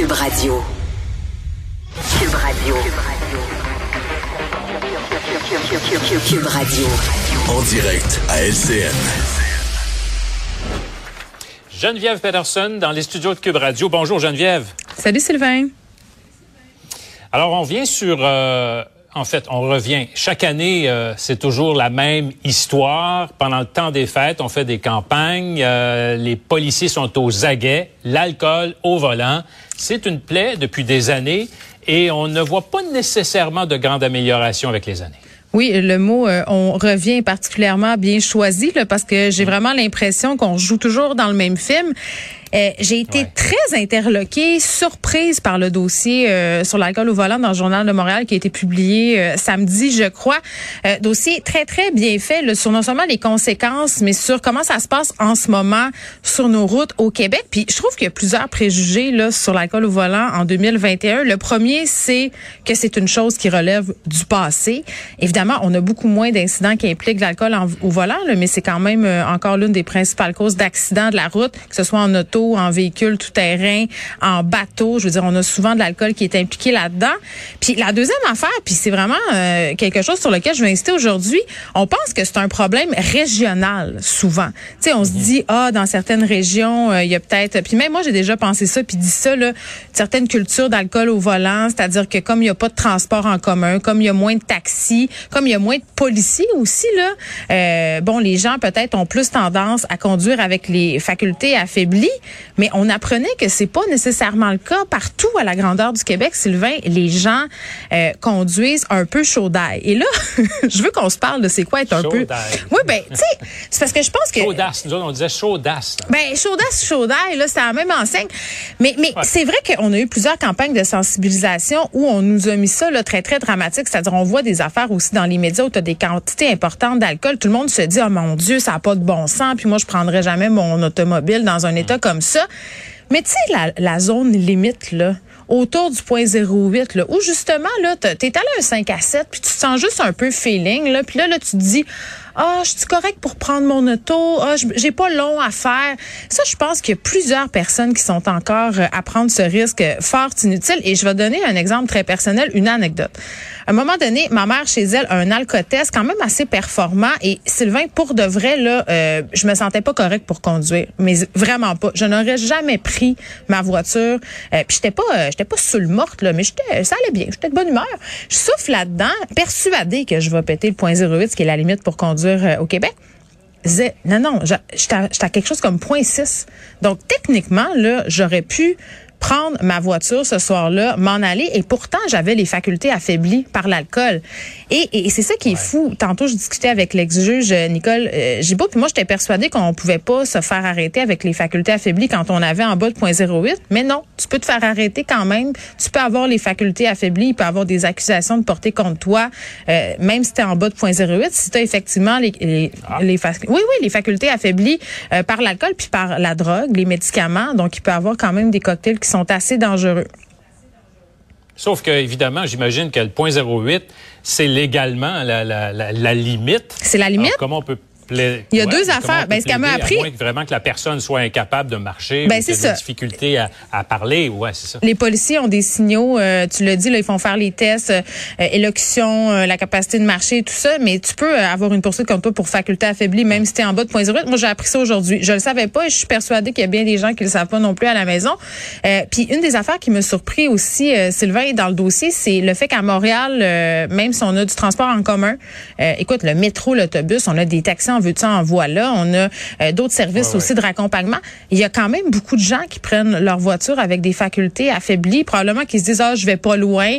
Cube Radio. Cube Radio. Cube Radio. En direct à LCN. Geneviève Peterson dans les studios de Cube Radio. Bonjour Geneviève. Salut Sylvain. Alors on vient sur, euh, en fait, on revient. Chaque année, euh, c'est toujours la même histoire. Pendant le temps des fêtes, on fait des campagnes. euh, les policiers sont aux aguets. L'alcool au volant, c'est une plaie depuis des années et on ne voit pas nécessairement de grande amélioration avec les années. Oui, le mot euh, on revient particulièrement bien choisi là, parce que j'ai vraiment l'impression qu'on joue toujours dans le même film. Euh, j'ai été Ouais. très interloquée, surprise par le dossier euh, sur l'alcool au volant dans le journal de Montréal qui a été publié euh, samedi, je crois. Euh, dossier très très bien fait là, sur non seulement les conséquences, mais sur comment ça se passe en ce moment sur nos routes au Québec. Puis je trouve qu'il y a plusieurs préjugés là sur l'alcool au volant en 2021. Le premier, c'est que c'est une chose qui relève du passé. Évidemment, on a beaucoup moins d'incidents qui impliquent l'alcool au volant, là, mais c'est quand même euh, encore l'une des principales causes d'accidents de la route, que ce soit en auto, en véhicule tout-terrain, en bateau. Je veux dire, on a souvent de l'alcool qui est impliqué là-dedans. Puis la deuxième affaire, puis c'est vraiment euh, quelque chose sur lequel je vais insister aujourd'hui, on pense que c'est un problème régional souvent. Tu sais, on se dit ah dans certaines régions, euh, il y a peut-être puis même moi j'ai déjà pensé ça puis dit ça là, certaines cultures d'alcool au volant, c'est-à-dire que comme il y a pas de transport en commun, comme il y a moins de taxis, comme il y a moins de policiers aussi là, euh, bon les gens peut-être ont plus tendance à conduire avec les facultés affaiblies, mais on apprenait que c'est pas nécessairement le cas partout à la grandeur du Québec, Sylvain. Les gens euh, conduisent un peu chaud d'ail. Et là, je veux qu'on se parle de c'est quoi être un Chaud peu. Oui, ben tu sais, c'est parce que je pense que Chaudasse, nous autres, on disait chaudasse. ben, chaudasse, chaudaille, là, c'est la même enseigne. Mais, mais c'est vrai qu'on a eu plusieurs campagnes de sensibilisation où on nous a mis ça, là, très, très dramatique. C'est-à-dire, on voit des affaires aussi dans les médias où tu as des quantités importantes d'alcool. Tout le monde se dit, oh mon Dieu, ça n'a pas de bon sens. Puis moi, je prendrais jamais mon automobile dans un état comme ça. Mais tu sais, la, zone limite, là, autour du point 08, là, où justement, là, t'es allé un 5 à 7, puis tu te sens juste un peu feeling, là, puis là, là, tu te dis, ah, je suis correct pour prendre mon auto, ah, j'ai pas long à faire. Ça, je pense qu'il y a plusieurs personnes qui sont encore euh, à prendre ce risque euh, fort inutile. Et je vais donner un exemple très personnel, une anecdote. À un moment donné, ma mère, chez elle, a un alcotest quand même assez performant. Et Sylvain, pour de vrai, là, euh, je me sentais pas correct pour conduire. Mais vraiment pas. Je n'aurais jamais pris ma voiture. Euh, puis j'étais pas, euh, j'étais pas sous le morte, là, mais j'étais, ça allait bien. J'étais de bonne humeur. Je souffle là-dedans, persuadée que je vais péter le point 08, ce qui est la limite pour conduire euh, au Québec. Non, non, j'étais quelque chose comme 0.6. Donc, techniquement, là, j'aurais pu prendre ma voiture ce soir-là, m'en aller, et pourtant, j'avais les facultés affaiblies par l'alcool. Et, et- et c'est ça qui est fou. Tantôt, je discutais avec l'ex-juge euh, Nicole euh, Gibault, puis moi, j'étais persuadée qu'on pouvait pas se faire arrêter avec les facultés affaiblies quand on avait en bas de 0.08, mais non, tu peux te faire arrêter quand même. Tu peux avoir les facultés affaiblies, il peut y avoir des accusations de porter contre toi, euh, même si tu es en bas de 0.08, si tu as effectivement les, les, les fac- oui, oui, les facultés affaiblies euh, par l'alcool puis par la drogue, les médicaments. Donc, il peut y avoir quand même des cocktails qui sont assez dangereux. Sauf que, évidemment, j'imagine que le point 08, c'est légalement la, la, la, la limite. C'est la limite? Alors, comment on peut plaît. Il y a ouais, deux affaires. Ben, ce qu'elle m'a appris- À moins que vraiment que la personne soit incapable de marcher Ben, c'est des difficultés à, à parler. Ouais, c'est ça. Les policiers ont des signaux, euh, tu l'as dit, là, ils font faire les tests, euh, élocution, euh, la capacité de marcher, tout ça, mais tu peux euh, avoir une poursuite comme toi pour faculté affaiblie, même si tu es en bas de 0.08. Moi, j'ai appris ça aujourd'hui. Je le savais pas et je suis persuadée qu'il y a bien des gens qui le savent pas non plus à la maison. Euh, Puis une des affaires qui me surpris aussi, euh, Sylvain, dans le dossier, c'est le fait qu'à Montréal, euh, même si on a du transport en commun, euh, écoute, le métro, l'autobus, on a des taxis en veux-tu, en voilà, on a euh, d'autres services Ouais, aussi de raccompagnement. Il y a quand même beaucoup de gens qui prennent leur voiture avec des facultés affaiblies, probablement qui se disent ah je vais pas loin,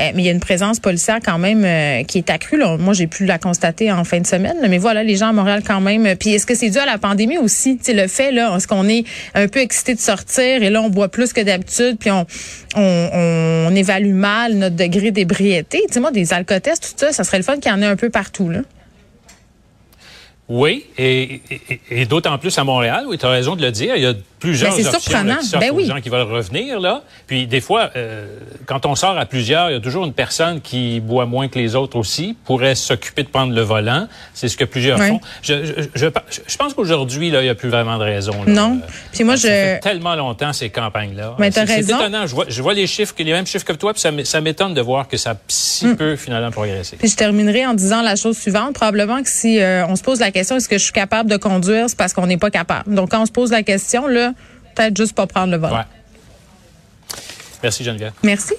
Euh, mais il y a une présence policière quand même euh, qui est accrue. Là. Moi j'ai pu la constater en fin de semaine, là. mais voilà les gens à Montréal quand même. Puis est-ce que c'est dû à la pandémie aussi, tu sais le fait là, est-ce qu'on est un peu excité de sortir et là on boit plus que d'habitude, puis on, on, on évalue mal notre degré d'ébriété? Tu sais moi des alcotests tout ça, ça serait le fun qu'il y en ait un peu partout là. Oui, et, et, et d'autant plus à Montréal, oui, tu as raison de le dire. Il y a plusieurs Ben, options là, surprenant. qui s'offrent Ben oui. aux gens qui veulent revenir. là. Puis des fois, euh, quand on sort à plusieurs, il y a toujours une personne qui boit moins que les autres aussi, pourrait s'occuper de prendre le volant. C'est ce que plusieurs font. Je, je, je, je pense qu'aujourd'hui, là, il n'y a plus vraiment de raison. là. Non. Puis moi, ça je- fait tellement longtemps ces campagnes-là. Mais t'as raison. C'est étonnant. Je vois, je vois les chiffres, les mêmes chiffres que toi, puis ça m'étonne de voir que ça a si Mm. peu finalement progressé. Puis je terminerai en disant la chose suivante. Probablement que si euh, on se pose la question est-ce que je suis capable de conduire, c'est parce qu'on n'est pas capable. Donc quand on se pose la question, là, peut-être juste pas prendre le volant. Ouais. Merci Geneviève. Merci.